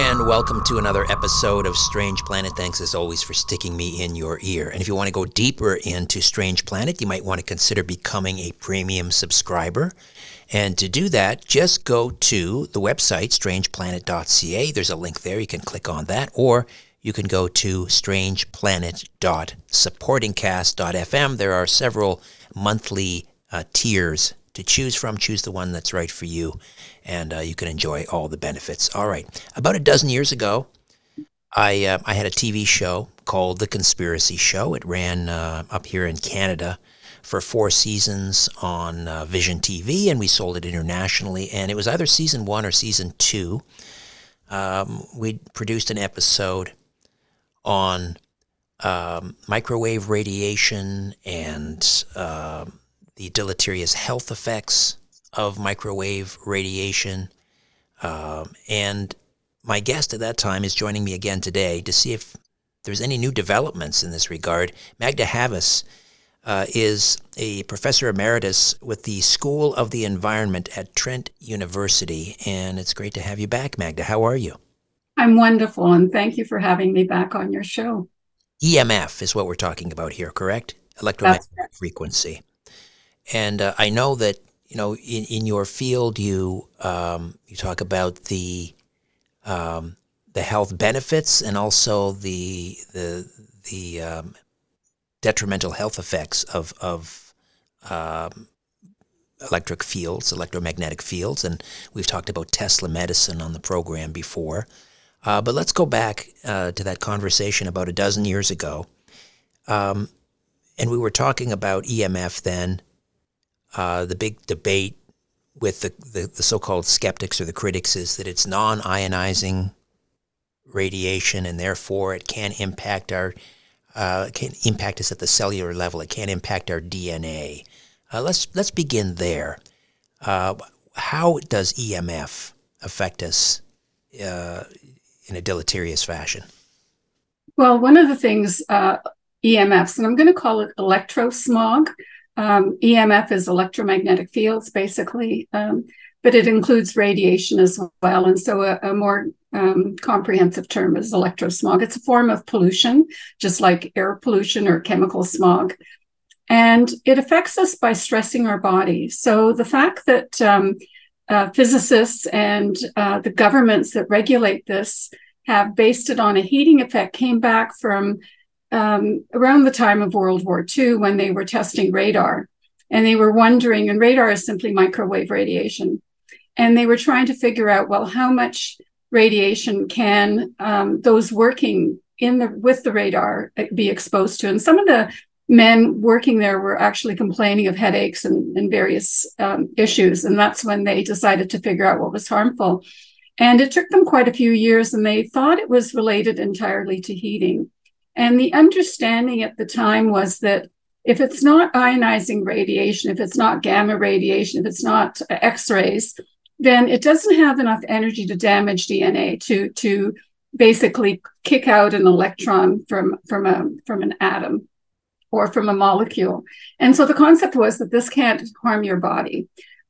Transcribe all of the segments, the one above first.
And welcome to another episode of Strange Planet. Thanks as always for sticking me in your ear. And if you want to go deeper into Strange Planet, you might want to consider becoming a premium subscriber. And to do that, just go to the website, strangeplanet.ca. There's a link there. You can click on that. Or you can go to strangeplanet.supportingcast.fm. There are several monthly uh, tiers to choose from. Choose the one that's right for you and uh, you can enjoy all the benefits. All right. About a dozen years ago, I, uh, I had a TV show called The Conspiracy Show. It ran uh, up here in Canada for four seasons on uh, Vision TV, and we sold it internationally. And it was either season one or season two. Um, we produced an episode on um, microwave radiation and uh, the deleterious health effects of microwave radiation. Um, and my guest at that time is joining me again today to see if there's any new developments in this regard. Magda Havas uh, is a professor emeritus with the School of the Environment at Trent University. And it's great to have you back, Magda. How are you? I'm wonderful, and thank you for having me back on your show. EMF is what we're talking about here, correct? Electromagnetic frequency. And uh, I know that you know, in, in your field, you um, you talk about the um, the health benefits and also the the the um, detrimental health effects of of um, electric fields, electromagnetic fields, and we've talked about Tesla medicine on the program before. Uh, but let's go back uh, to that conversation about a dozen years ago, um, and we were talking about EMF then uh, the big debate with the, the, the, so-called skeptics or the critics is that it's non-ionizing radiation and therefore it can impact our uh, can impact us at the cellular level. It can't impact our DNA. Uh, let's let's begin there. Uh, how does EMF affect us uh, in a deleterious fashion? Well, one of the things uh, EMFs, and I'm going to call it electrosmog, um, EMF is electromagnetic fields, basically, um, but it includes radiation as well. And so, a, a more um, comprehensive term is electrosmog. It's a form of pollution, just like air pollution or chemical smog. And it affects us by stressing our body. So, the fact that um, uh, physicists and uh, the governments that regulate this have based it on a heating effect came back from um, around the time of World War II when they were testing radar. And they were wondering, and radar is simply microwave radiation. And they were trying to figure out, well, how much radiation can um, those working in the with the radar be exposed to? And some of the men working there were actually complaining of headaches and, and various um, issues. And that's when they decided to figure out what was harmful. And it took them quite a few years, and they thought it was related entirely to heating. And the understanding at the time was that if it's not ionizing radiation, if it's not gamma radiation, if it's not uh, X rays, then it doesn't have enough energy to damage DNA to, to basically kick out an electron from, from, a, from an atom or from a molecule. And so the concept was that this can't harm your body.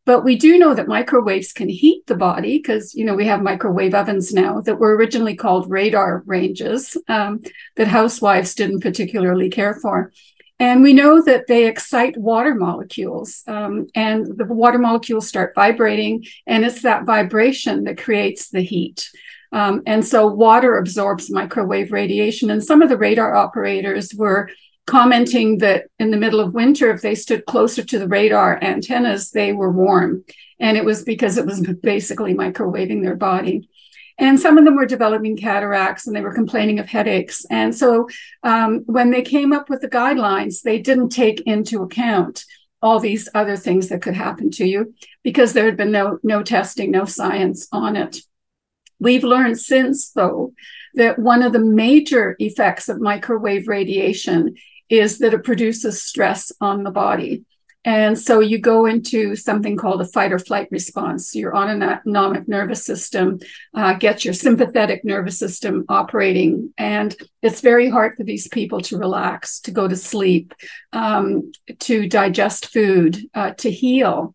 But we do know that microwaves can heat the body because, you know, we have microwave ovens now that were originally called radar ranges um, that housewives didn't particularly care for. And we know that they excite water molecules, um, and the water molecules start vibrating, and it's that vibration that creates the heat. Um, and so water absorbs microwave radiation. And some of the radar operators were commenting that in the middle of winter, if they stood closer to the radar antennas, they were warm. And it was because it was basically microwaving their body. And some of them were developing cataracts and they were complaining of headaches. And so um, when they came up with the guidelines, they didn't take into account all these other things that could happen to you because there had been no, no testing, no science on it. We've learned since, though, that one of the major effects of microwave radiation is that it produces stress on the body. And so you go into something called a fight or flight response. Your autonomic nervous system uh, gets your sympathetic nervous system operating. And it's very hard for these people to relax, to go to sleep, um, to digest food, uh, to heal.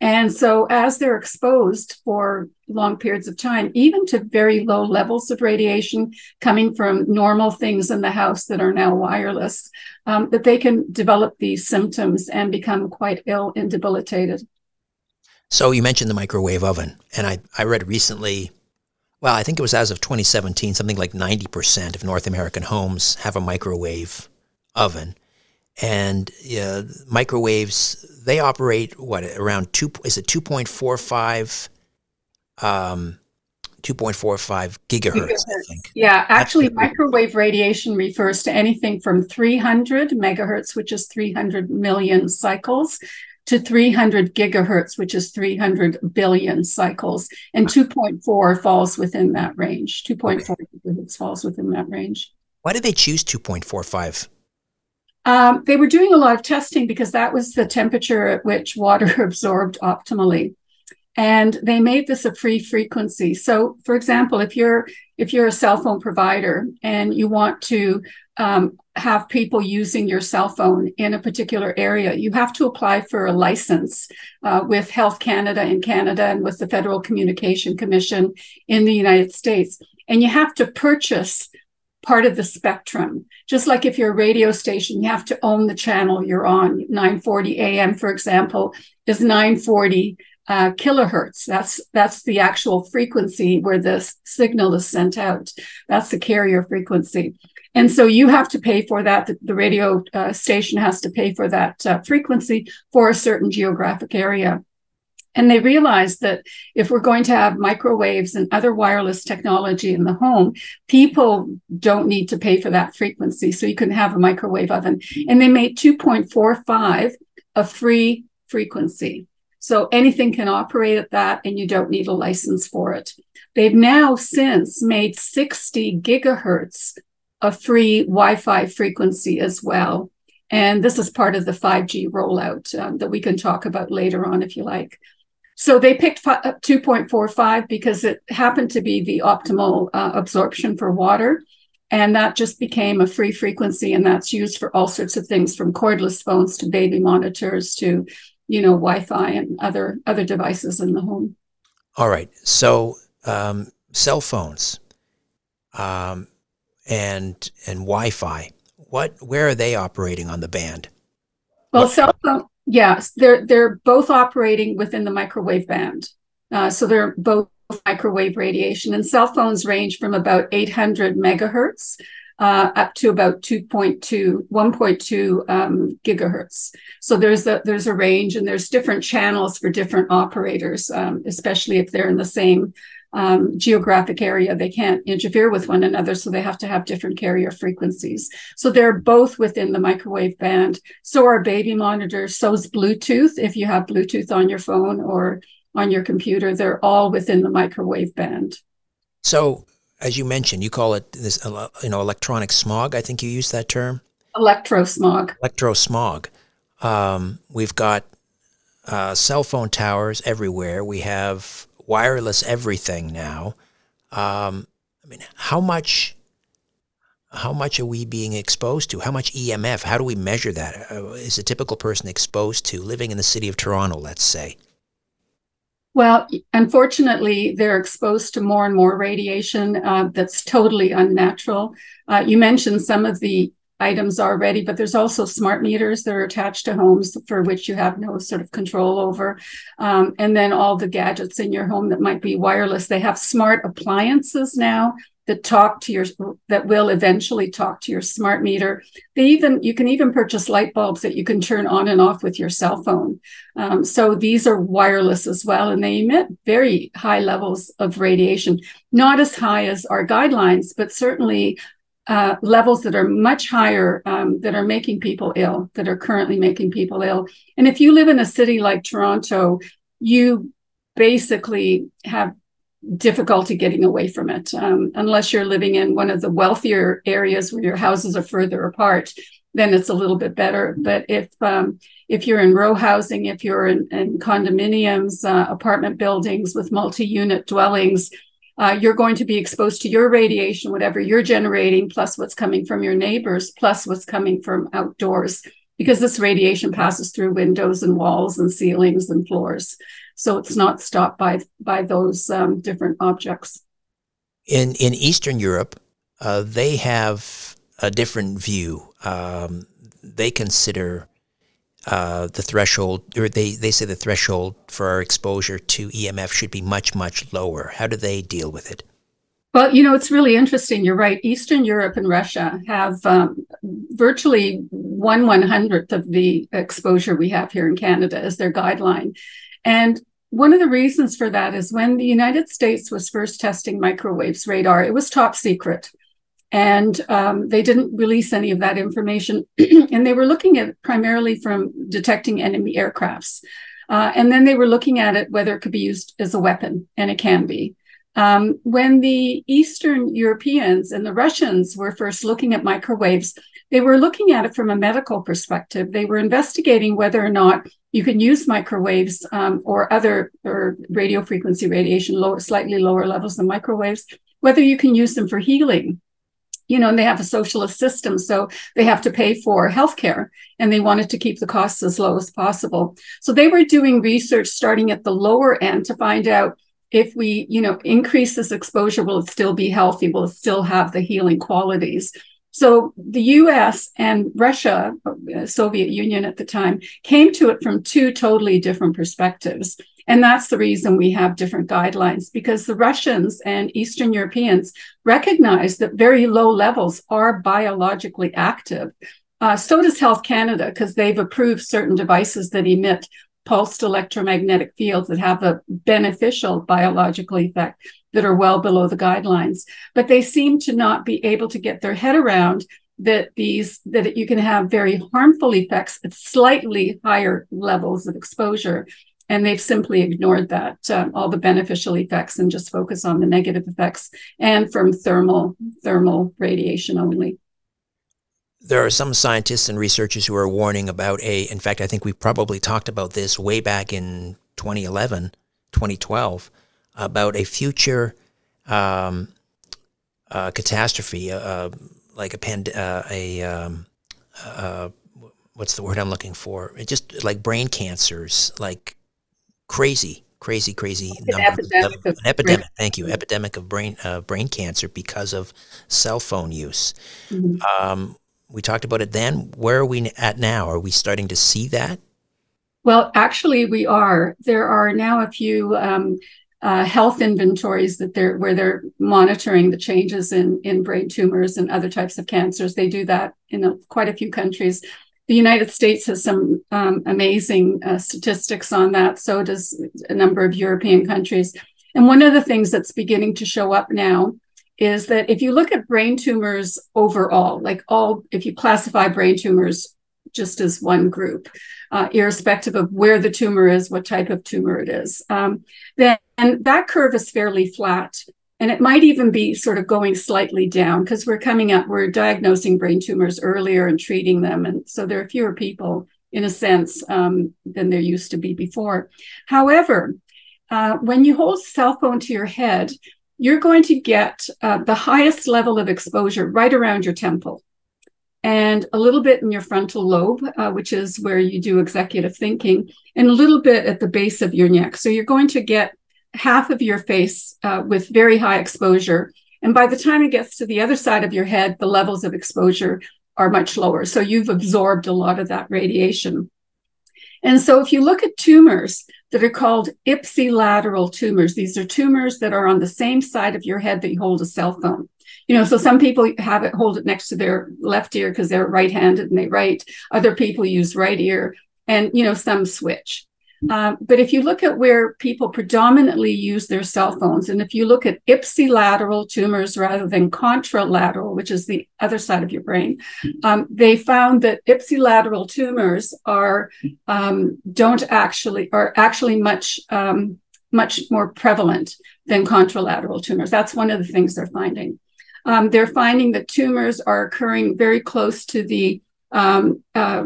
And so, as they're exposed for long periods of time, even to very low levels of radiation coming from normal things in the house that are now wireless, um, that they can develop these symptoms and become quite ill and debilitated. So, you mentioned the microwave oven, and I, I read recently, well, I think it was as of 2017, something like 90% of North American homes have a microwave oven and uh, microwaves they operate what around two is it 2.45 um 2.45 gigahertz, I think. Yeah, actually, microwave radiation refers to anything from 300 megahertz, which is 300 million cycles, to 300 gigahertz, which is 300 billion cycles. And 2.4 falls within that range. 2.4 okay. gigahertz falls within that range. Why did they choose 2.45? Um, they were doing a lot of testing because that was the temperature at which water absorbed optimally. And they made this a free frequency. So, for example, if you're if you're a cell phone provider and you want to um, have people using your cell phone in a particular area, you have to apply for a license uh, with Health Canada in Canada and with the Federal Communication Commission in the United States. And you have to purchase part of the spectrum. Just like if you're a radio station, you have to own the channel you're on. 940 AM, for example, is 940 uh, kilohertz. That's that's the actual frequency where the signal is sent out. That's the carrier frequency. And so you have to pay for that. The, radio uh, station has to pay for that uh, frequency for a certain geographic area. And they realized that if we're going to have microwaves and other wireless technology in the home, people don't need to pay for that frequency. So you can have a microwave oven. And they made 2.45 a free frequency. So anything can operate at that, and you don't need a license for it. They've now since made 60 gigahertz a free Wi Fi frequency as well. And this is part of the 5G rollout um, that we can talk about later on if you like. So they picked 2.45 because it happened to be the optimal uh, absorption for water. And that just became a free frequency, and that's used for all sorts of things from cordless phones to baby monitors to, you know, Wi-Fi and other other devices in the home. All right. So um, cell phones um, and and Wi-Fi. What where are they operating on the band? Well, what? cell phone Yes, they're they're both operating within the microwave band. Uh, so they're both microwave radiation, and cell phones range from about 800 megahertz uh, up to about 2.2, 1.2 um, gigahertz. So there's a there's a range, and there's different channels for different operators, um, especially if they're in the same um, geographic area. They can't interfere with one another, so they have to have different carrier frequencies. So they're both within the microwave band. So are baby monitors. So is Bluetooth. If you have Bluetooth on your phone or on your computer, they're all within the microwave band. So, as you mentioned, you call it this, you know, electronic smog. I think you use that term. Electrosmog. Electrosmog. Um, we've got uh, cell phone towers everywhere. We have wireless everything now. Um, I mean, how much how much are we being exposed to? How much EMF? How do we measure that? Uh, a typical person exposed to living in the city of Toronto, let's say? Well, unfortunately, they're exposed to more and more radiation uh, that's totally unnatural. Uh, you mentioned some of the items already, but there's also smart meters that are attached to homes for which you have no sort of control over. Um, and then all the gadgets in your home that might be wireless. They have smart appliances now that talk to your that will eventually talk to your smart meter they even you can even purchase light bulbs that you can turn on and off with your cell phone um, so these are wireless as well and they emit very high levels of radiation not as high as our guidelines but certainly uh, levels that are much higher um, that are making people ill, that are currently making people ill. And if you live in a city like Toronto, you basically have difficulty getting away from it um, unless you're living in one of the wealthier areas where your houses are further apart then it's a little bit better but if um, if you're in row housing if you're in, in condominiums uh, apartment buildings with multi-unit dwellings uh, you're going to be exposed to your radiation, whatever you're generating, plus what's coming from your neighbors, plus what's coming from outdoors, because this radiation passes through windows and walls and ceilings and floors. So it's not stopped by by those um, different objects. In in Eastern Europe, uh, they have a different view. Um, they consider uh, the threshold, or they, they say the threshold for our exposure to EMF should be much, much lower. How do they deal with it? Well, you know, it's really interesting. You're right. Eastern Europe and Russia have um, virtually one one hundredth of the exposure we have here in Canada as their guideline. And one of the reasons for that is when the United States was first testing microwaves radar, it was top secret and um, they didn't release any of that information. and they were looking at primarily from detecting enemy aircrafts. Uh, and then they were looking at it whether it could be used as a weapon, and it can be. Um, when the Eastern Europeans and the Russians were first looking at microwaves, they were looking at it from a medical perspective. They were investigating whether or not you can use microwaves um, or other or radio frequency radiation, slightly lower levels than microwaves, whether you can use them for healing you know, and they have a socialist system, so they have to pay for healthcare, and they wanted to keep the costs as low as possible. So they were doing research starting at the lower end to find out if we, you know, increase this exposure, will it still be healthy? Will it still have the healing qualities? So the US and Russia, uh, Soviet Union at the time, came to it from two totally different perspectives. And that's the reason we have different guidelines because the Russians and Eastern Europeans recognize that very low levels are biologically active. Uh, so does Health Canada because they've approved certain devices that emit pulsed electromagnetic fields that have a beneficial biological effect that are well below the guidelines. But they seem to not be able to get their head around that these that you can have very harmful effects at slightly higher levels of exposure and they've simply ignored that um, all the beneficial effects and just focus on the negative effects and from thermal thermal radiation only. There are some scientists and researchers who are warning about a in fact i think we probably talked about this way back in 2011 2012 about a future um, uh, catastrophe uh, like a pand- uh, a um, uh, what's the word i'm looking for? It just like brain cancers like crazy, crazy, crazy an epidemic. Of, an epidemic. Thank you. Epidemic of brain uh, brain cancer because of cell phone use. Mm-hmm. Um, we talked about it then. Where are we at now? Are we starting to see that? Well, actually, we are. There are now a few um, uh, health inventories that they're where they're monitoring the changes in in brain tumors and other types of cancers. They do that in a, quite a few countries. The United States has some um, amazing uh, statistics on that. So does a number of European countries. And one of the things that's beginning to show up now is that if you look at brain tumors overall, like all, if you classify brain tumors just as one group, uh, irrespective of where the tumor is, what type of tumor it is, um, then that curve is fairly flat. And it might even be sort of going slightly down because we're coming up, we're diagnosing brain tumors earlier and treating them. And so there are fewer people, in a sense, um, than there used to be before. However, uh, when you hold cell phone to your head, you're going to get uh, the highest level of exposure right around your temple and a little bit in your frontal lobe, uh, which is where you do executive thinking, and a little bit at the base of your neck. So you're going to get half of your face uh, with very high exposure. And by the time it gets to the other side of your head, the levels of exposure are much lower. So you've absorbed a lot of that radiation. And so if you look at tumors that are called ipsilateral tumors, these are tumors that are on the same side of your head that you hold a cell phone. You know, so some people have it hold it next to their left ear because they're right-handed and they write. Other people use right ear, and you know, some switch. Um, but if you look at where people predominantly use their cell phones, and if you look at ipsilateral tumors rather than contralateral, which is the other side of your brain, um, they found that ipsilateral tumors are um, don't actually are actually much um, much more prevalent than contralateral tumors. That's one of the things they're finding. Um, they're finding that tumors are occurring very close to the um, uh,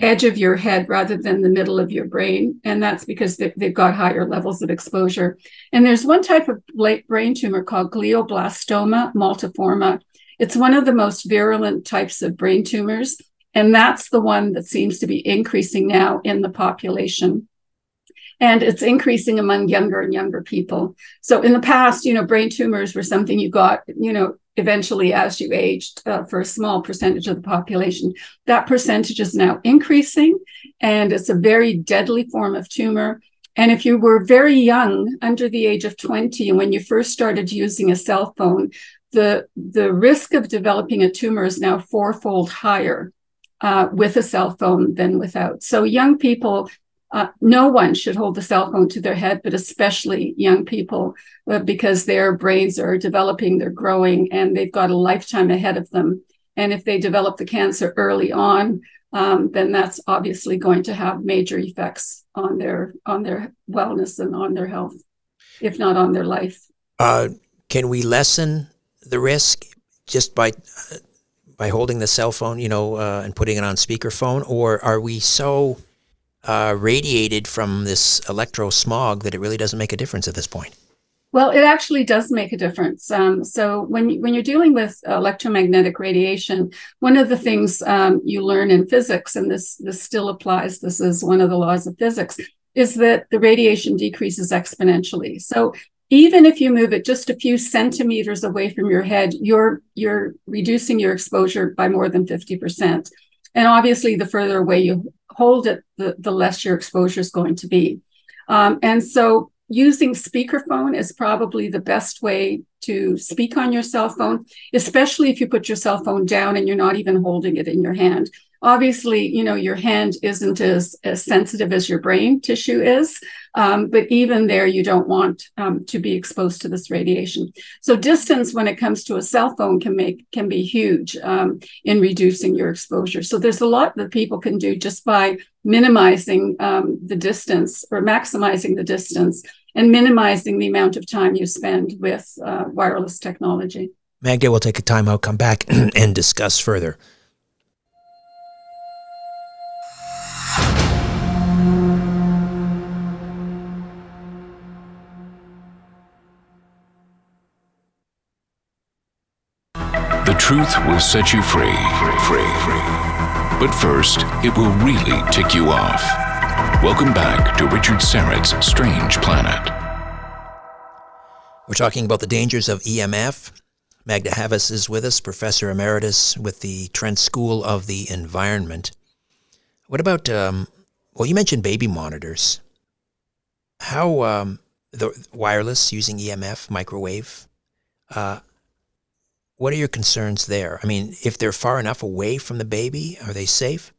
edge of your head rather than the middle of your brain. And that's because they've got higher levels of exposure. And there's one type of brain tumor called glioblastoma multiforme. It's one of the most virulent types of brain tumors. And that's the one that seems to be increasing now in the population. And it's increasing among younger and younger people. So in the past, you know, brain tumors were something you got, you know, eventually as you aged uh, for a small percentage of the population. That percentage is now increasing, and it's a very deadly form of tumor. And if you were very young, under the age of 20, and when you first started using a cell phone, the, the risk of developing a tumor is now fourfold higher uh, with a cell phone than without. So young people uh, no one should hold the cell phone to their head, but especially young people, uh, because their brains are developing, they're growing, and they've got a lifetime ahead of them. And if they develop the cancer early on, um, then that's obviously going to have major effects on their on their wellness and on their health, if not on their life. Uh, can we lessen the risk just by uh, by holding the cell phone, you know, uh, and putting it on speakerphone, or are we so uh, radiated from this electro smog that it really doesn't make a difference at this point. Well, it actually does make a difference. Um, so when when you're dealing with electromagnetic radiation, one of the things um, you learn in physics, and this this still applies. This is one of the laws of physics, is that the radiation decreases exponentially. So even if you move it just a few centimeters away from your head, you're you're reducing your exposure by more than fifty percent. And obviously, the further away you hold it, the, the less your exposure is going to be. Um, and so using speakerphone is probably the best way to speak on your cell phone, especially if you put your cell phone down and you're not even holding it in your hand obviously you know your hand isn't as, as sensitive as your brain tissue is um, but even there you don't want um, to be exposed to this radiation. So distance when it comes to a cell phone can make can be huge um, in reducing your exposure. So there's a lot that people can do just by minimizing um, the distance or maximizing the distance and minimizing the amount of time you spend with uh, wireless technology. Magda will take a time out come back and discuss further truth will set you free, free. But first, it will really tick you off. Welcome back to Richard Syrett's Strange Planet. We're talking about the dangers of EMF. Magda Havas is with us, Professor Emeritus with the Trent School of the Environment. What about, um, well, you mentioned baby monitors. How, um, the wireless using EMF, microwave. Uh, what are your concerns there? I mean, if they're far enough away from the baby, are they safe?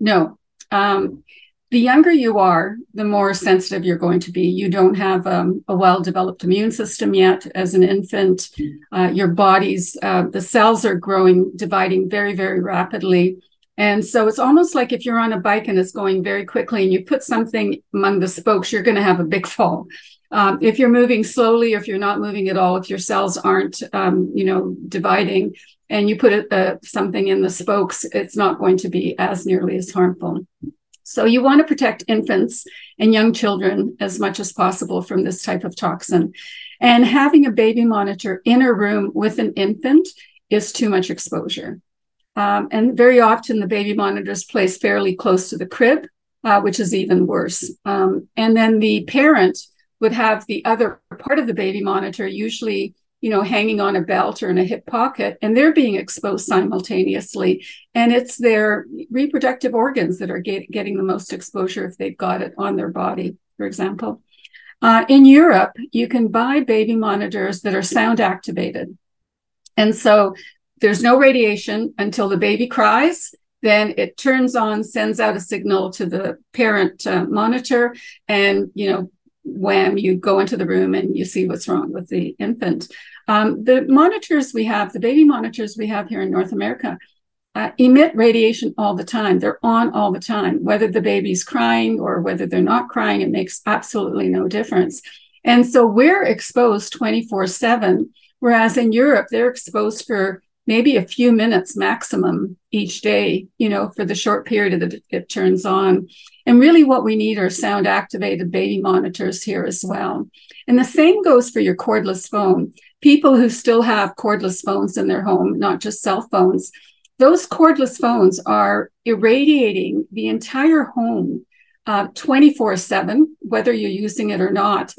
No. Um, the younger you are, the more sensitive you're going to be. You don't have um, a well developed immune system yet as an infant. Uh, your body's, uh, the cells are growing, dividing very, very rapidly. And so it's almost like if you're on a bike and it's going very quickly and you put something among the spokes, you're going to have a big fall. Um, if you're moving slowly, if you're not moving at all, if your cells aren't, um, you know, dividing, and you put a, uh, something in the spokes, it's not going to be as nearly as harmful. So you want to protect infants and young children as much as possible from this type of toxin. And having a baby monitor in a room with an infant is too much exposure. Um, and very often the baby monitor is placed fairly close to the crib, uh, which is even worse. Um, and then the parent would have the other part of the baby monitor, usually, you know, hanging on a belt or in a hip pocket, and they're being exposed simultaneously. And it's their reproductive organs that are get, getting the most exposure if they've got it on their body, for example. Uh, in Europe, you can buy baby monitors that are sound activated. And so there's no radiation until the baby cries. Then it turns on, sends out a signal to the parent uh, monitor, and you know, wham, you go into the room and you see what's wrong with the infant. Um, the monitors we have, the baby monitors we have here in North America, uh, emit radiation all the time. They're on all the time, whether the baby's crying or whether they're not crying. It makes absolutely no difference. And so we're exposed 24 7, whereas in Europe, they're exposed for maybe a few minutes maximum each day, you know, for the short period that it turns on. And really, what we need are sound activated baby monitors here as well. And the same goes for your cordless phone. People who still have cordless phones in their home, not just cell phones, those cordless phones are irradiating the entire home uh, 24 uh, 7, whether you're using it or not.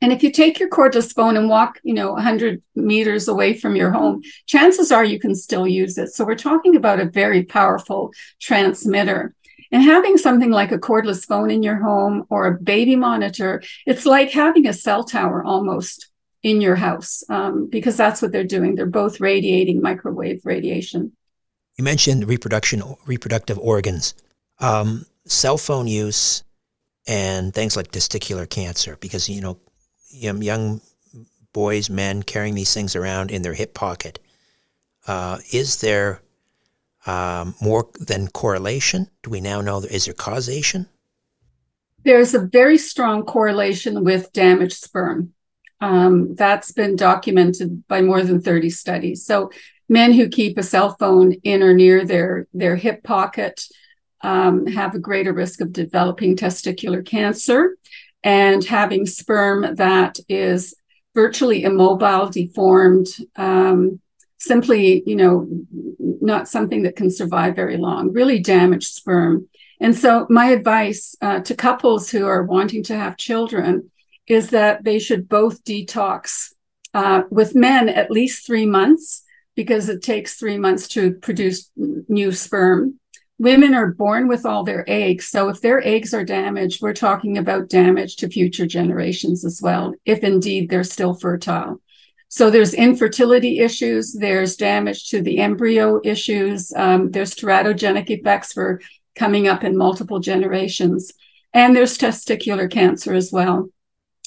And if you take your cordless phone and walk, you know, 100 meters away from your home, chances are you can still use it. So we're talking about a very powerful transmitter. And having something like a cordless phone in your home or a baby monitor, it's like having a cell tower almost in your house um, because that's what they're doing. They're both radiating microwave radiation. You mentioned reproduction, reproductive organs, um, cell phone use, and things like testicular cancer because you know young boys, men carrying these things around in their hip pocket. Uh, is there um, more than correlation? Do we now know there is there causation? There's a very strong correlation with damaged sperm. Um, that's been documented by more than 30 studies. So men who keep a cell phone in or near their their hip pocket um, have a greater risk of developing testicular cancer and having sperm that is virtually immobile, deformed, um, simply, you know, not something that can survive very long, really damaged sperm. And so, my advice uh, to couples who are wanting to have children is that they should both detox. Uh, with men, at least three months, because it takes three months to produce new sperm women are born with all their eggs. So if their eggs are damaged, we're talking about damage to future generations as well, if indeed they're still fertile. So there's infertility issues, there's damage to the embryo issues, um, there's teratogenic effects for coming up in multiple generations, and there's testicular cancer as well.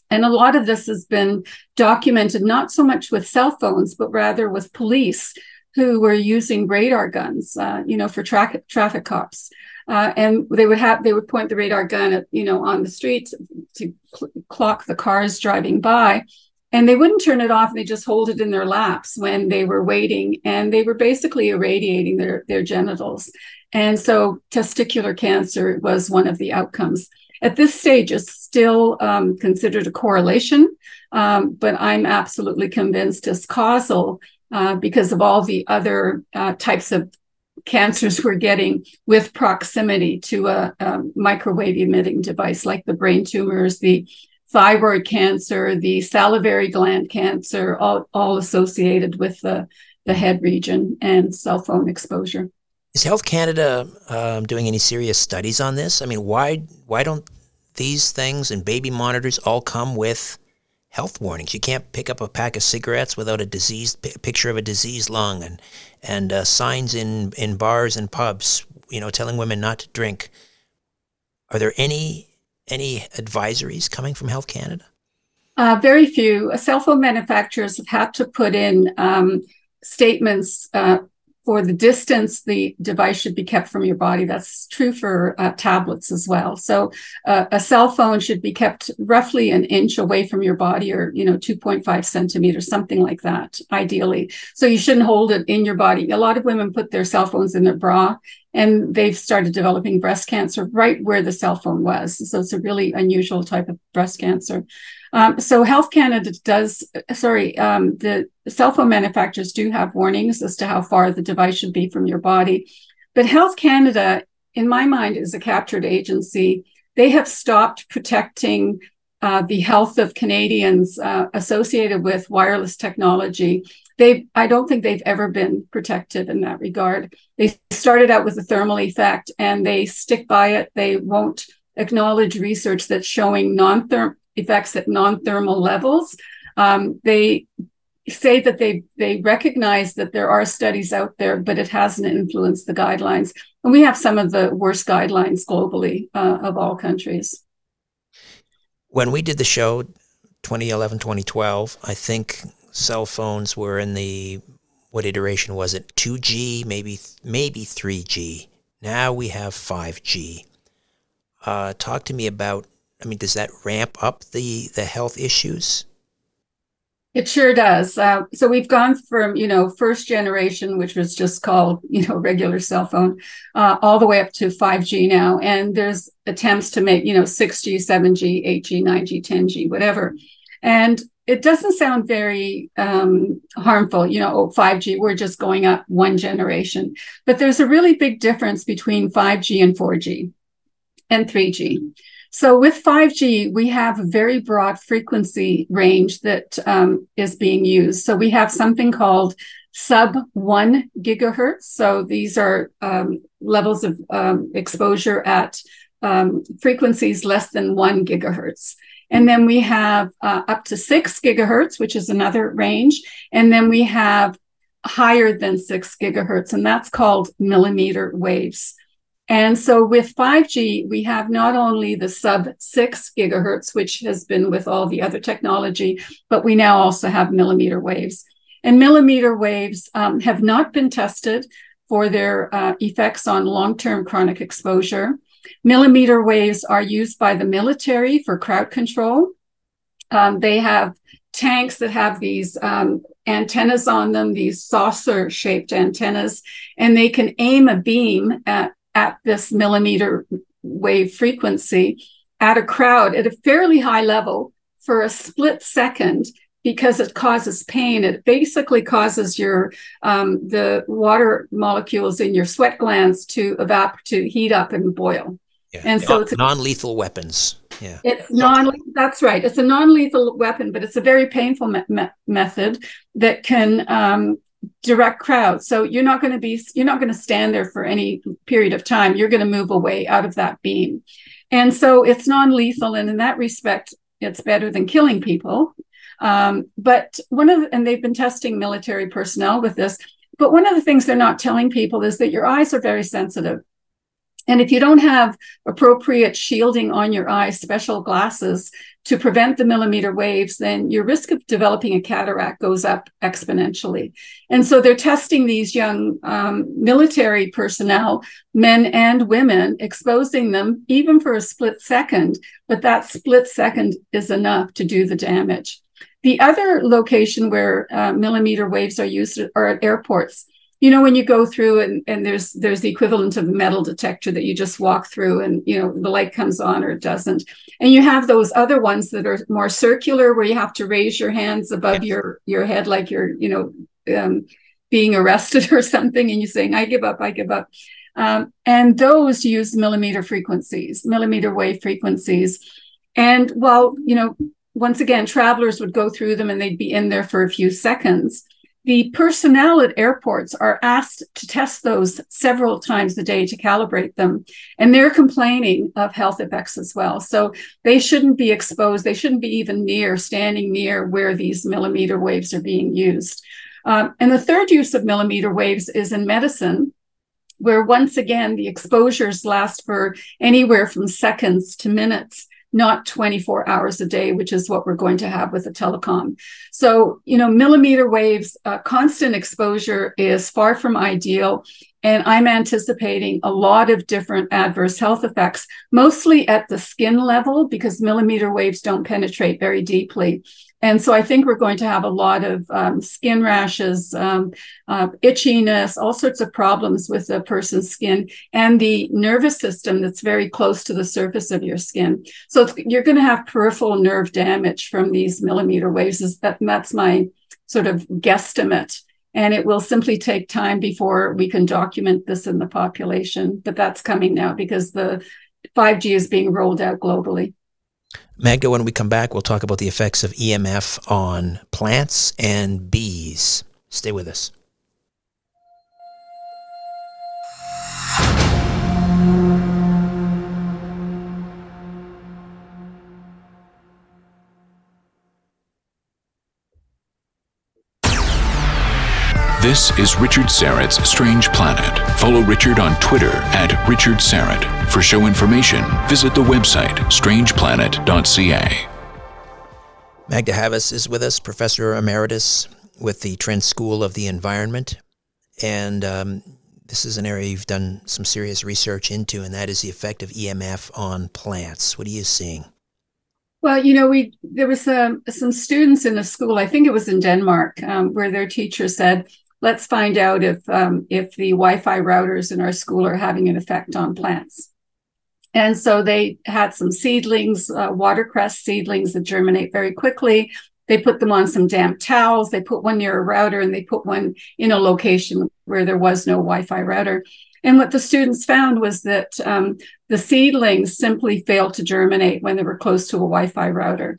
And a lot of this has been documented not so much with cell phones, but rather with police who were using radar guns, uh, you know, for tra- traffic cops. Uh, and they would have they would point the radar gun at you know on the street to cl- clock the cars driving by and they wouldn't turn it off they just hold it in their laps when they were waiting and they were basically irradiating their their genitals. And so testicular cancer was one of the outcomes. At this stage it's still um, considered a correlation um, but i'm absolutely convinced it's causal uh, because of all the other uh, types of cancers we're getting with proximity to a, a, microwave emitting device like the brain tumors, the thyroid cancer, the salivary gland cancer, all, all associated with the, the head region and cell phone exposure. Is Health Canada um, doing any serious studies on this? I mean, why why don't these things and baby monitors all come with health warnings. You can't pick up a pack of cigarettes without a diseased p- picture of a diseased lung and and uh, signs in in bars and pubs, you know, telling women not to drink. Are there any any advisories coming from Health Canada? Uh, very few. Cell phone manufacturers have had to put in um, statements uh, for the distance the device should be kept from your body. That's true for uh, tablets as well. So uh, a cell phone should be kept roughly an inch away from your body or, you know, 2.5 centimeters, something like that, ideally. So you shouldn't hold it in your body. A lot of women put their cell phones in their bra and they've started developing breast cancer right where the cell phone was. So it's a really unusual type of breast cancer. Um, so Health Canada does, sorry, um, the cell phone manufacturers do have warnings as to how far the device should be from your body. But Health Canada, in my mind, is a captured agency. They have stopped protecting uh, the health of Canadians uh, associated with wireless technology. They, I don't think they've ever been protected in that regard. They started out with a thermal effect, and they stick by it. They won't acknowledge research that's showing non-thermal effects at non-thermal levels. Um, they say that they they recognize that there are studies out there, but it hasn't influenced the guidelines. And we have some of the worst guidelines globally uh, of all countries. When we did the show 2011, 2012, I think cell phones were in the what iteration was it? 2G, maybe maybe 3G. Now we have 5G. Uh, talk to me about I mean, does that ramp up the the health issues? It sure does. Uh, so we've gone from you know first generation, which was just called you know regular cell phone, uh, all the way up to five G now, and there's attempts to make you know six G, seven G, eight G, nine G, ten G, whatever, and it doesn't sound very um, harmful. You know, 5G, we're just going up one generation, but there's a really big difference between 5G and 4G and 3G. So with 5G, we have a very broad frequency range that um, is being used. So we have something called sub one gigahertz. So these are um, levels of um, exposure at um, frequencies less than one gigahertz. And then we have uh, up to six gigahertz, which is another range. And then we have higher than six gigahertz, and that's called millimeter waves. And so with 5G, we have not only the sub six gigahertz, which has been with all the other technology, but we now also have millimeter waves. And millimeter waves um, have not been tested for their uh, effects on long term chronic exposure. Millimeter waves are used by the military for crowd control. Um, they have tanks that have these um, antennas on them, these saucer shaped antennas, and they can aim a beam at at this millimeter wave frequency at a crowd at a fairly high level for a split second because it causes pain. It basically causes your um, the water molecules in your sweat glands to evaporate, to heat up and boil. Yeah. And so it's a, non-lethal weapons. Yeah, it's non. That's right. It's a non-lethal weapon, but it's a very painful me- me- method that can um, direct crowd. So you're not going to be you're not going to stand there for any period of time. You're going to move away out of that beam. And so it's non-lethal and in that respect it's better than killing people. Um, but one of the, and they've been testing military personnel with this. But one of the things they're not telling people is that your eyes are very sensitive. And if you don't have appropriate shielding on your eyes, special glasses to prevent the millimeter waves, then your risk of developing a cataract goes up exponentially. And so they're testing these young um, military personnel, men and women, exposing them even for a split second. But that split second is enough to do the damage. The other location where uh, millimeter waves are used are at airports you know when you go through and, and there's there's the equivalent of a metal detector that you just walk through and you know the light comes on or it doesn't. And you have those other ones that are more circular where you have to raise your hands above your your head like you're you know um, being arrested or something and you're saying i give up i give up. Um, and those use millimeter frequencies millimeter wave frequencies. And while you know once again travelers would go through them and they'd be in there for a few seconds the personnel at airports are asked to test those several times a day to calibrate them. And they're complaining of health effects as well. So they shouldn't be exposed. They shouldn't be even near, standing near where these millimeter waves are being used. Um, and the third use of millimeter waves is in medicine, where once again, the exposures last for anywhere from seconds to minutes not 24 hours a day, which is what we're going to have with a telecom. So, you know, millimeter waves, uh, constant exposure is far from ideal. And I'm anticipating a lot of different adverse health effects, mostly at the skin level, because millimeter waves don't penetrate very deeply. And so I think we're going to have a lot of um, skin rashes, um, uh, itchiness, all sorts of problems with a person's skin and the nervous system that's very close to the surface of your skin. So you're going to have peripheral nerve damage from these millimeter waves. That, that's my sort of guesstimate. And it will simply take time before we can document this in the population. But that's coming now because the 5G is being rolled out globally. Magda, when we come back, we'll talk about the effects of EMF on plants and bees. Stay with us. This is Richard Syrett's Strange Planet. Follow Richard on Twitter at Richard Syrett. For show information, visit the website strangeplanet.ca. Magda Havas is with us, Professor Emeritus with the Trent School of the Environment. And um, this is an area you've done some serious research into, and that is the effect of EMF on plants. What are you seeing? Well, you know, we there was um, some students in a school, I think it was in Denmark, um, where their teacher said, let's find out if um, if the Wi-Fi routers in our school are having an effect on plants. And so they had some seedlings, uh, watercress seedlings that germinate very quickly. They put them on some damp towels. They put one near a router and they put one in a location where there was no Wi-Fi router. And what the students found was that um, the seedlings simply failed to germinate when they were close to a Wi-Fi router.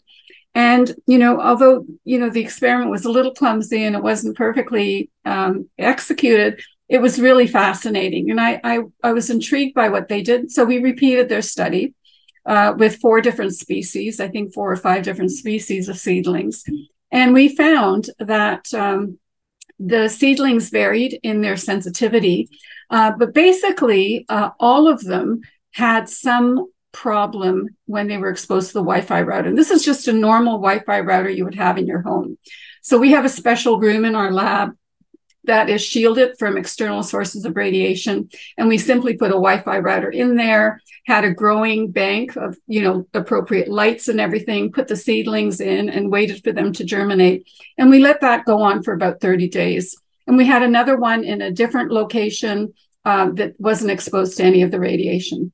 And, you know, although, you know, the experiment was a little clumsy and it wasn't perfectly um, executed, it was really fascinating. And I, I, I, was intrigued by what they did. So we repeated their study uh, with four different species, I think four or five different species of seedlings. And we found that um, the seedlings varied in their sensitivity, uh, but basically, uh, all of them had some problem when they were exposed to the Wi-Fi router. And this is just a normal Wi-Fi router you would have in your home. So we have a special room in our lab that is shielded from external sources of radiation. And we simply put a Wi-Fi router in there, had a growing bank of, you know, appropriate lights and everything, put the seedlings in and waited for them to germinate. And we let that go on for about 30 days. And we had another one in a different location uh, that wasn't exposed to any of the radiation.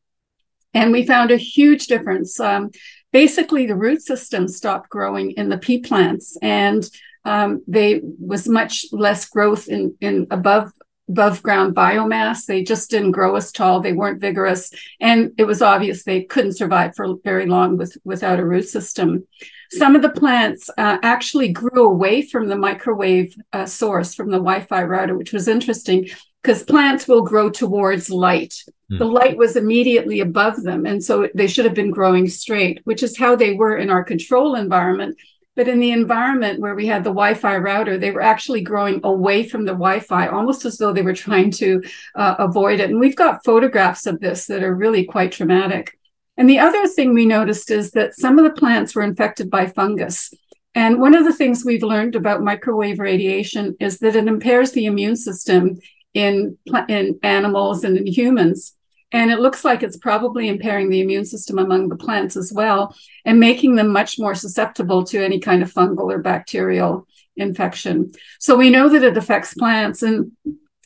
And we found a huge difference. Um, basically, the root system stopped growing in the pea plants, and um, they was much less growth in in above above ground biomass. They just didn't grow as tall. They weren't vigorous, and it was obvious they couldn't survive for very long with without a root system. Some of the plants uh, actually grew away from the microwave uh, source from the Wi-Fi router, which was interesting because plants will grow towards light. Mm. The light was immediately above them. And so they should have been growing straight, which is how they were in our control environment. But in the environment where we had the Wi Fi router, they were actually growing away from the Wi Fi, almost as though they were trying to uh, avoid it. And we've got photographs of this that are really quite traumatic. And the other thing we noticed is that some of the plants were infected by fungus. And one of the things we've learned about microwave radiation is that it impairs the immune system in, in animals and in humans. And it looks like it's probably impairing the immune system among the plants as well and making them much more susceptible to any kind of fungal or bacterial infection. So we know that it affects plants. And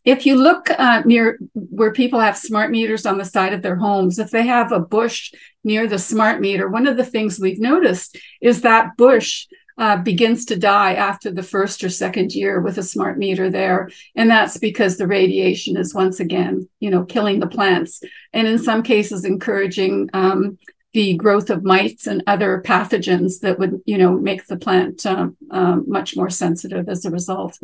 if you look uh, near where people have smart meters on the side of their homes, if they have a bush near the smart meter, one of the things we've noticed is that bush uh, begins to die after the first or second year with a smart meter there. And that's because the radiation is once again, you know, killing the plants and in some cases encouraging um, the growth of mites and other pathogens that would, you know, make the plant um, um, much more sensitive as a result.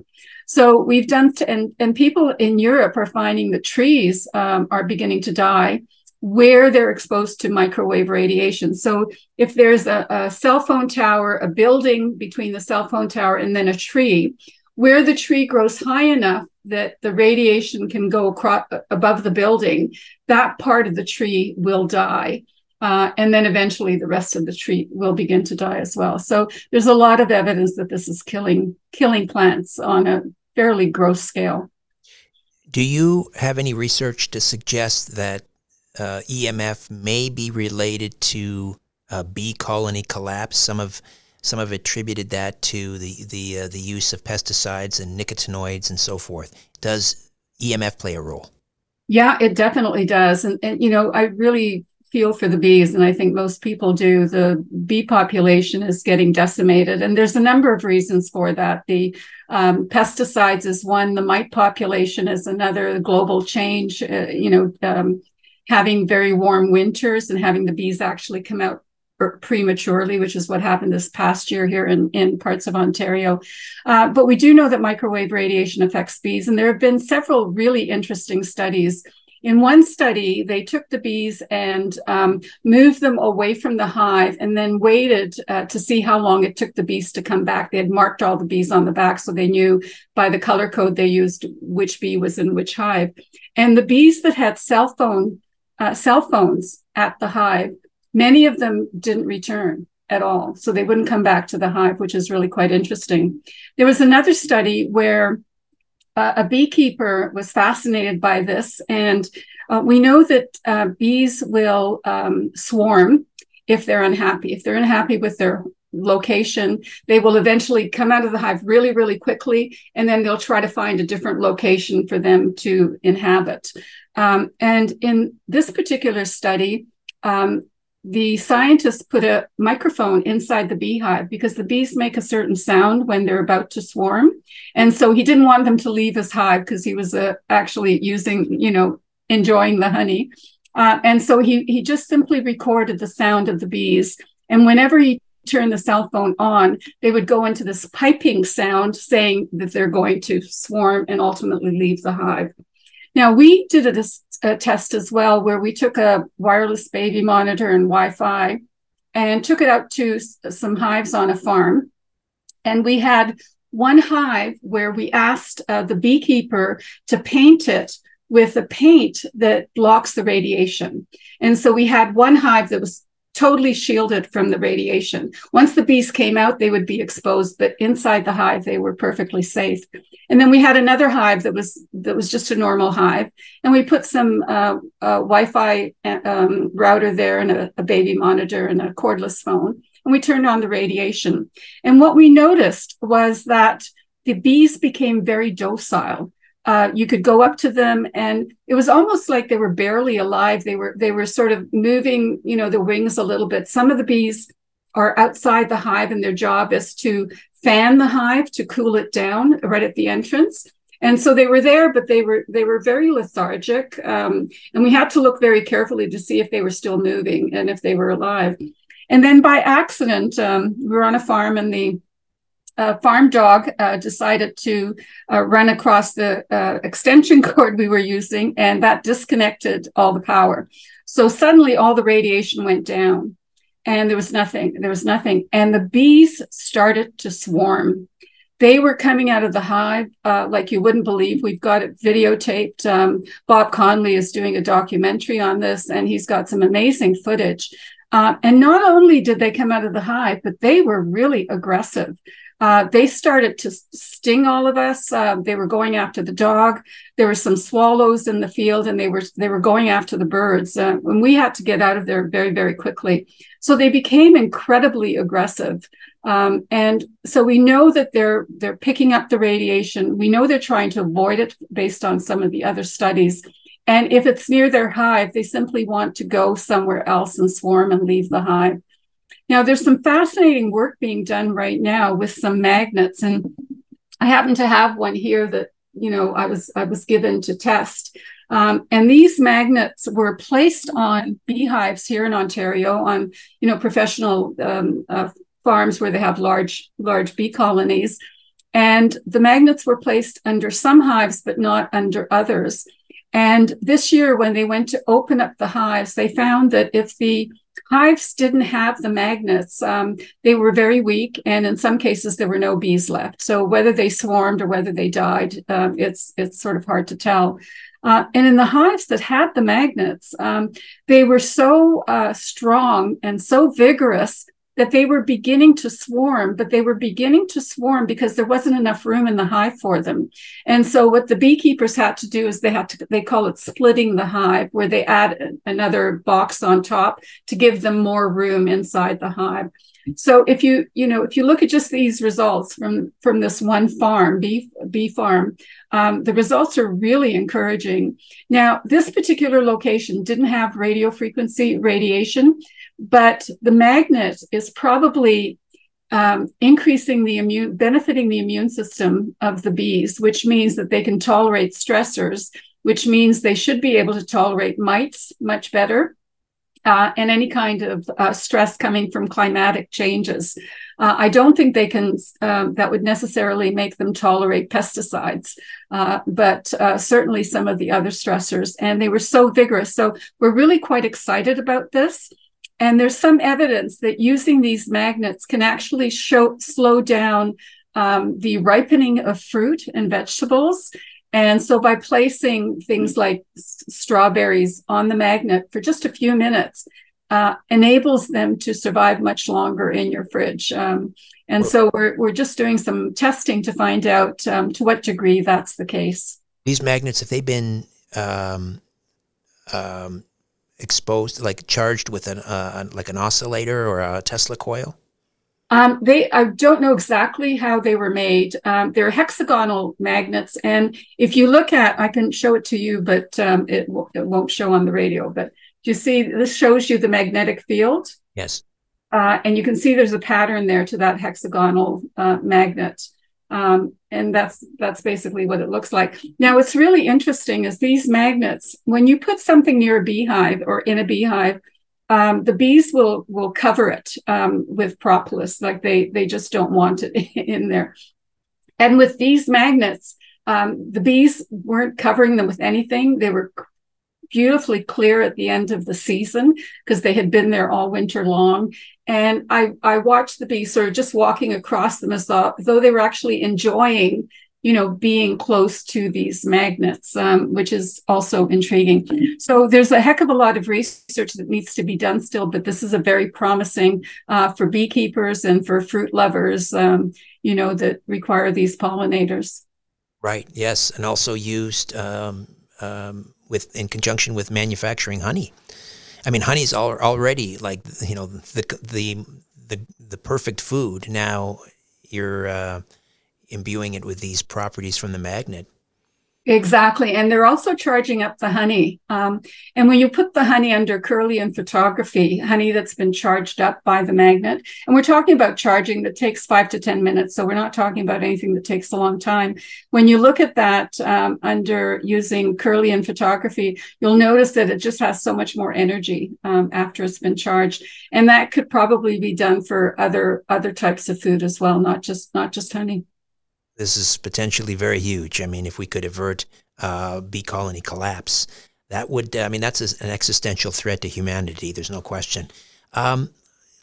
So we've done, t- and and people in Europe are finding that trees um, are beginning to die where they're exposed to microwave radiation. So if there's a, a cell phone tower, a building between the cell phone tower and then a tree, where the tree grows high enough that the radiation can go across above the building, that part of the tree will die. Uh, and then eventually the rest of the tree will begin to die as well. So there's a lot of evidence that this is killing killing plants on a fairly gross scale. Do you have any research to suggest that uh, EMF may be related to bee colony collapse? Some of some have attributed that to the the uh, the use of pesticides and nicotinoids and so forth. Does EMF play a role? Yeah, it definitely does. And, and you know, I really feel for the bees, and I think most people do. The bee population is getting decimated, and there's a number of reasons for that. The um, pesticides is one, the mite population is another, the global change, uh, you know, um, having very warm winters and having the bees actually come out prematurely, which is what happened this past year here in, in parts of Ontario. Uh, but we do know that microwave radiation affects bees, and there have been several really interesting studies in one study, they took the bees and um, moved them away from the hive and then waited uh, to see how long it took the bees to come back. They had marked all the bees on the back so they knew by the color code they used which bee was in which hive. And the bees that had cell phone uh, cell phones at the hive, many of them didn't return at all. So they wouldn't come back to the hive, which is really quite interesting. There was another study where uh, a beekeeper was fascinated by this. And uh, we know that uh, bees will um, swarm if they're unhappy. If they're unhappy with their location, they will eventually come out of the hive really, really quickly, and then they'll try to find a different location for them to inhabit. Um, and in this particular study, um, the scientists put a microphone inside the beehive because the bees make a certain sound when they're about to swarm. And so he didn't want them to leave his hive because he was uh, actually using, you know, enjoying the honey. Uh, and so he, he just simply recorded the sound of the bees. And whenever he turned the cell phone on, they would go into this piping sound saying that they're going to swarm and ultimately leave the hive. Now, we did a, a test as well where we took a wireless baby monitor and Wi Fi and took it out to some hives on a farm. And we had one hive where we asked uh, the beekeeper to paint it with a paint that blocks the radiation. And so we had one hive that was totally shielded from the radiation. Once the bees came out, they would be exposed, but inside the hive, they were perfectly safe. And then we had another hive that was that was just a normal hive, and we put some uh, uh, Wi-Fi um, router there and a, a baby monitor and a cordless phone, and we turned on the radiation. And what we noticed was that the bees became very docile uh, you could go up to them and it was almost like they were barely alive. They were they were sort of moving you know the wings a little bit. Some of the bees are outside the hive and their job is to fan the hive to cool it down right at the entrance. And so they were there but they were they were very lethargic um, and we had to look very carefully to see if they were still moving and if they were alive. And then by accident um, we were on a farm and the uh, farm dog uh, decided to uh, run across the uh, extension cord we were using, and that disconnected all the power. So suddenly, all the radiation went down, and there was nothing. There was nothing, and the bees started to swarm. They were coming out of the hive uh, like you wouldn't believe. We've got it videotaped. Um, Bob Conley is doing a documentary on this, and he's got some amazing footage. Uh, and not only did they come out of the hive, but they were really aggressive. Uh, they started to sting all of us. Uh, they were going after the dog. There were some swallows in the field, and they were they were going after the birds. Uh, and we had to get out of there very very quickly. So they became incredibly aggressive. Um, and so we know that they're they're picking up the radiation. We know they're trying to avoid it based on some of the other studies. And if it's near their hive, they simply want to go somewhere else and swarm and leave the hive. Now, there's some fascinating work being done right now with some magnets, and I happen to have one here that you know I was I was given to test. Um, and these magnets were placed on beehives here in Ontario on, you know, professional um, uh, farms where they have large, large bee colonies. And the magnets were placed under some hives, but not under others. And this year, when they went to open up the hives, they found that if the hives didn't have the magnets, um, they were very weak, and in some cases, there were no bees left. So whether they swarmed or whether they died, um, it's it's sort of hard to tell. Uh, and in the hives that had the magnets, um, they were so uh, strong and so vigorous that they were beginning to swarm, but they were beginning to swarm because there wasn't enough room in the hive for them. And so what the beekeepers had to do is they had to, they call it splitting the hive, where they add another box on top to give them more room inside the hive. So if you, you know, if you look at just these results from, from this one farm, bee, bee farm, um, the results are really encouraging. Now, this particular location didn't have radio frequency radiation, but the magnet is probably um, increasing the immune, benefiting the immune system of the bees, which means that they can tolerate stressors, which means they should be able to tolerate mites much better. Uh, and any kind of uh, stress coming from climatic changes. Uh, I don't think they can, um, that would necessarily make them tolerate pesticides, uh, but uh, certainly some of the other stressors. And they were so vigorous. So we're really quite excited about this. And there's some evidence that using these magnets can actually show slow down um, the ripening of fruit and vegetables. And so by placing things like s- strawberries on the magnet for just a few minutes, uh, enables them to survive much longer in your fridge. Um, and so we're, we're just doing some testing to find out um, to what degree that's the case. These magnets, if they've been um, um exposed, like charged with an uh, like an oscillator or a Tesla coil? Um, they, I don't know exactly how they were made. Um, they're hexagonal magnets, and if you look at, I can show it to you, but um, it, w- it won't show on the radio. But do you see? This shows you the magnetic field. Yes. Uh, and you can see there's a pattern there to that hexagonal uh, magnet. Um, and that's that's basically what it looks like. Now, what's really interesting is these magnets. When you put something near a beehive or in a beehive, um, the bees will will cover it um, with propolis, like they they just don't want it in there. And with these magnets, um, the bees weren't covering them with anything. They were beautifully clear at the end of the season because they had been there all winter long. And I, I watched the bees sort of just walking across them as though, though they were actually enjoying, you know, being close to these magnets, um, which is also intriguing. So there's a heck of a lot of research that needs to be done still, but this is a very promising uh, for beekeepers and for fruit lovers, um, you know, that require these pollinators. Right. Yes, and also used um, um, with in conjunction with manufacturing honey. I mean, honey's al- already like you know the the the the perfect food. Now you're uh, imbuing it with these properties from the magnet. Exactly. And they're also charging up the honey. Um, and when you put the honey under Kirlian photography, honey that's been charged up by the magnet, and we're talking about charging that takes five to 10 minutes. So we're not talking about anything that takes a long time. When you look at that um, under using Kirlian photography, you'll notice that it just has so much more energy um, after it's been charged. And that could probably be done for other other types of food as well, not just not just honey this is potentially very huge. I mean, if we could avert uh, bee colony collapse, that would, I mean, that's an existential threat to humanity. There's no question. Um,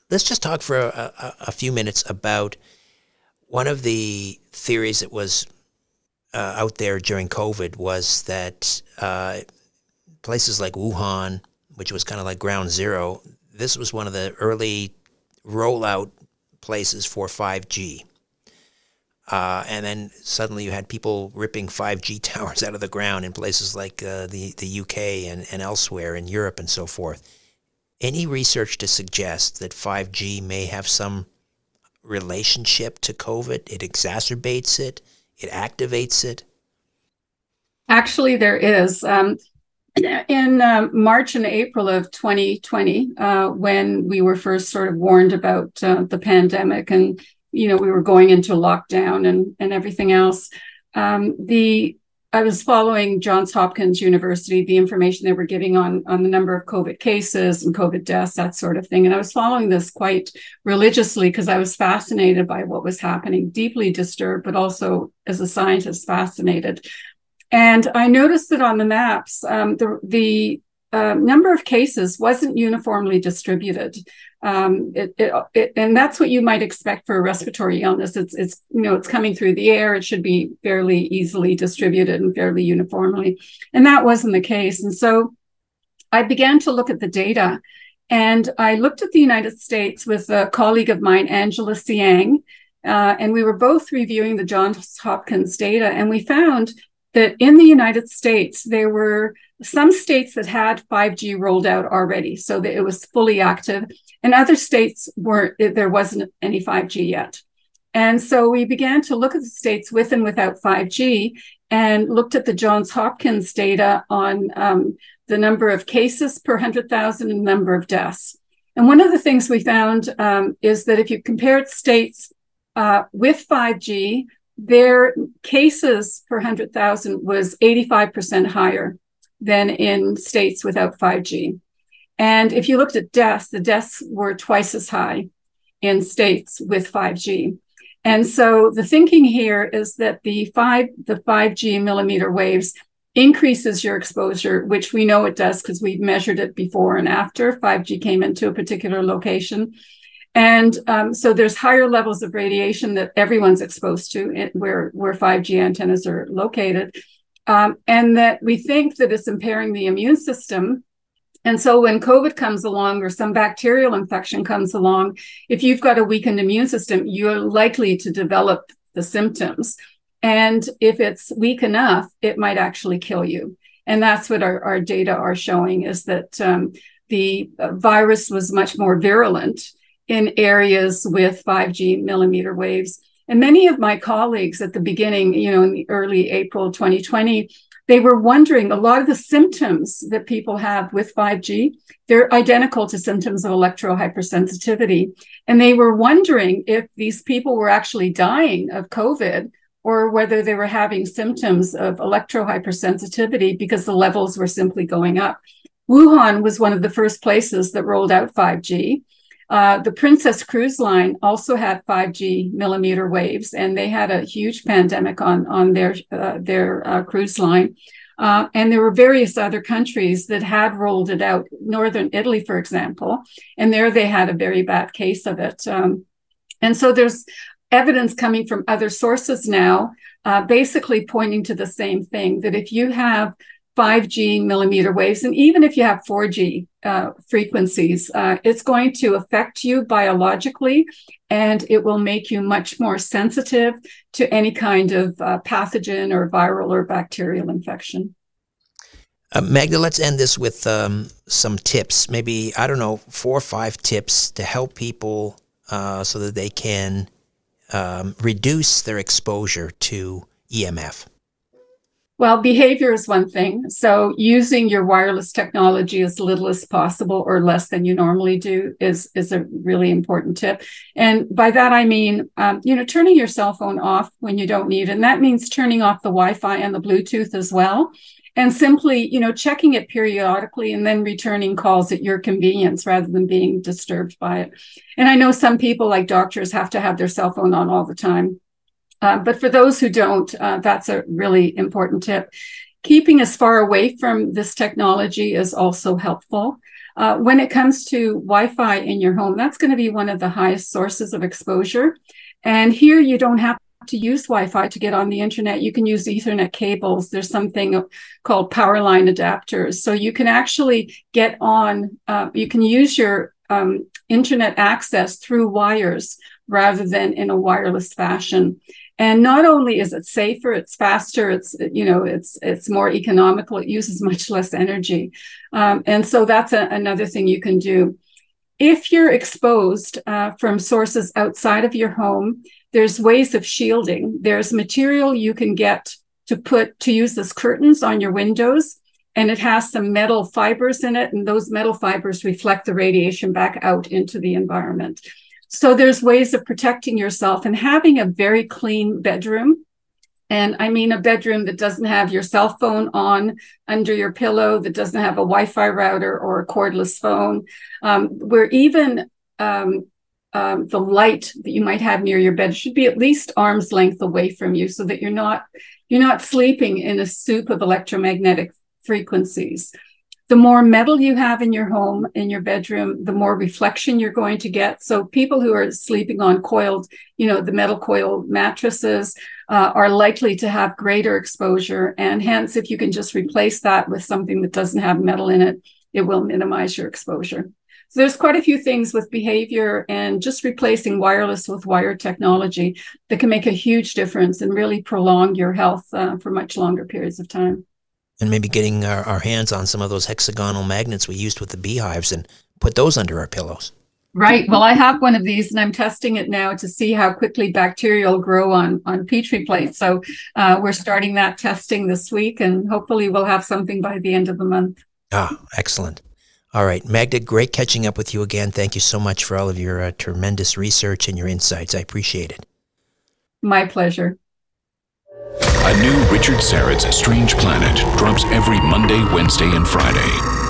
let's just talk for a, a, a, few minutes about one of the theories that was uh, out there during COVID was that uh, places like Wuhan, which was kind of like ground zero, this was one of the early rollout places for 5G. Uh, and then suddenly you had people ripping 5G towers out of the ground in places like uh, the, the UK and, and elsewhere in Europe and so forth. Any research to suggest that 5G may have some relationship to COVID? It exacerbates it, it activates it? Actually, there is. Um, in uh, March and April of 2020, uh, when we were first sort of warned about uh, the pandemic and you know we were going into lockdown and and everything else um, the I was following Johns Hopkins University, the information they were giving on, on the number of COVID cases and COVID deaths, that sort of thing. And I was following this quite religiously because I was fascinated by what was happening, deeply disturbed, but also as a scientist, fascinated. And I noticed that on the maps, um, the, the uh, number of cases wasn't uniformly distributed. Um, it, it, it, and that's what you might expect for a respiratory illness. It's, it's, you know, it's coming through the air. It should be fairly easily distributed and fairly uniformly. And that wasn't the case. And so I began to look at the data and I looked at the United States with a colleague of mine, Angela Tsiang, uh, and we were both reviewing the Johns Hopkins data. And we found that in the United States, there were some states that had 5G rolled out already, so that it was fully active, and other states weren't, there wasn't any 5G yet. And so we began to look at the states with and without 5G and looked at the Johns Hopkins data on um, the number of cases per 100,000 and number of deaths. And one of the things we found um, is that if you compared states uh, with 5G their cases per 100,000 was 85% higher than in states without 5G. And if you looked at deaths, the deaths were twice as high in states with 5G. And so the thinking here is that the five the 5G millimeter waves increases your exposure, which we know it does because we've measured it before and after 5G came into a particular location. And um, so there's higher levels of radiation that everyone's exposed to where, where 5G antennas are located. Um, and that we think that it's impairing the immune system. And so when COVID comes along or some bacterial infection comes along, if you've got a weakened immune system, you're likely to develop the symptoms. And if it's weak enough, it might actually kill you. And that's what our, our data are showing is that um, the virus was much more virulent in areas with 5G millimeter waves. And many of my colleagues at the beginning, you know, in the early April 2020, they were wondering a lot of the symptoms that people have with 5G, they're identical to symptoms of electrohypersensitivity. And they were wondering if these people were actually dying of COVID or whether they were having symptoms of electrohypersensitivity because the levels were simply going up. Wuhan was one of the first places that rolled out 5G. Uh, the Princess Cruise Line also had 5G millimeter waves, and they had a huge pandemic on on their uh, their uh, cruise line. Uh, and there were various other countries that had rolled it out. Northern Italy, for example, and there they had a very bad case of it. Um, and so there's evidence coming from other sources now, uh, basically pointing to the same thing: that if you have 5G millimeter waves, and even if you have 4G uh, frequencies, uh, it's going to affect you biologically and it will make you much more sensitive to any kind of uh, pathogen or viral or bacterial infection. Uh, Magda, let's end this with um, some tips. Maybe, I don't know, four or five tips to help people uh, so that they can um, reduce their exposure to EMF. Well, behavior is one thing. So using your wireless technology as little as possible or less than you normally do is, is a really important tip. And by that, I mean, um, you know, turning your cell phone off when you don't need it. And that means turning off the Wi-Fi and the Bluetooth as well. And simply, you know, checking it periodically and then returning calls at your convenience rather than being disturbed by it. And I know some people like doctors have to have their cell phone on all the time. Uh, but for those who don't, uh, that's a really important tip. Keeping as far away from this technology is also helpful. Uh, when it comes to Wi Fi in your home, that's going to be one of the highest sources of exposure. And here you don't have to use Wi Fi to get on the internet. You can use Ethernet cables. There's something called power line adapters. So you can actually get on, uh, you can use your um, internet access through wires rather than in a wireless fashion. And not only is it safer, it's faster, it's you know, it's it's more economical, it uses much less energy, um, and so that's a, another thing you can do. If you're exposed uh, from sources outside of your home, there's ways of shielding. There's material you can get to put to use as curtains on your windows and it has some metal fibers in it and those metal fibers reflect the radiation back out into the environment so there's ways of protecting yourself and having a very clean bedroom. And I mean a bedroom that doesn't have your cell phone on under your pillow, that doesn't have a Wi Fi router or a cordless phone, um, where even um, um, the light that you might have near your bed should be at least arm's length away from you so that you're not you're not sleeping in a soup of electromagnetic frequencies the more metal you have in your home, in your bedroom, the more reflection you're going to get. So people who are sleeping on coiled, you know, the metal coil mattresses uh, are likely to have greater exposure. And hence, if you can just replace that with something that doesn't have metal in it, it will minimize your exposure. So there's quite a few things with behavior and just replacing wireless with wired technology that can make a huge difference and really prolong your health uh, for much longer periods of time and maybe getting our, our hands on some of those hexagonal magnets we used with the beehives and put those under our pillows. Right. Well, I have one of these and I'm testing it now to see how quickly bacteria will grow on, on Petri plates. So uh, we're starting that testing this week and hopefully we'll have something by the end of the month. Ah, excellent. All right. Magda, great catching up with you again. Thank you so much for all of your uh, tremendous research and your insights. I appreciate it. My pleasure. A new Richard Syrett's Strange Planet drops every Monday, Wednesday, and Friday.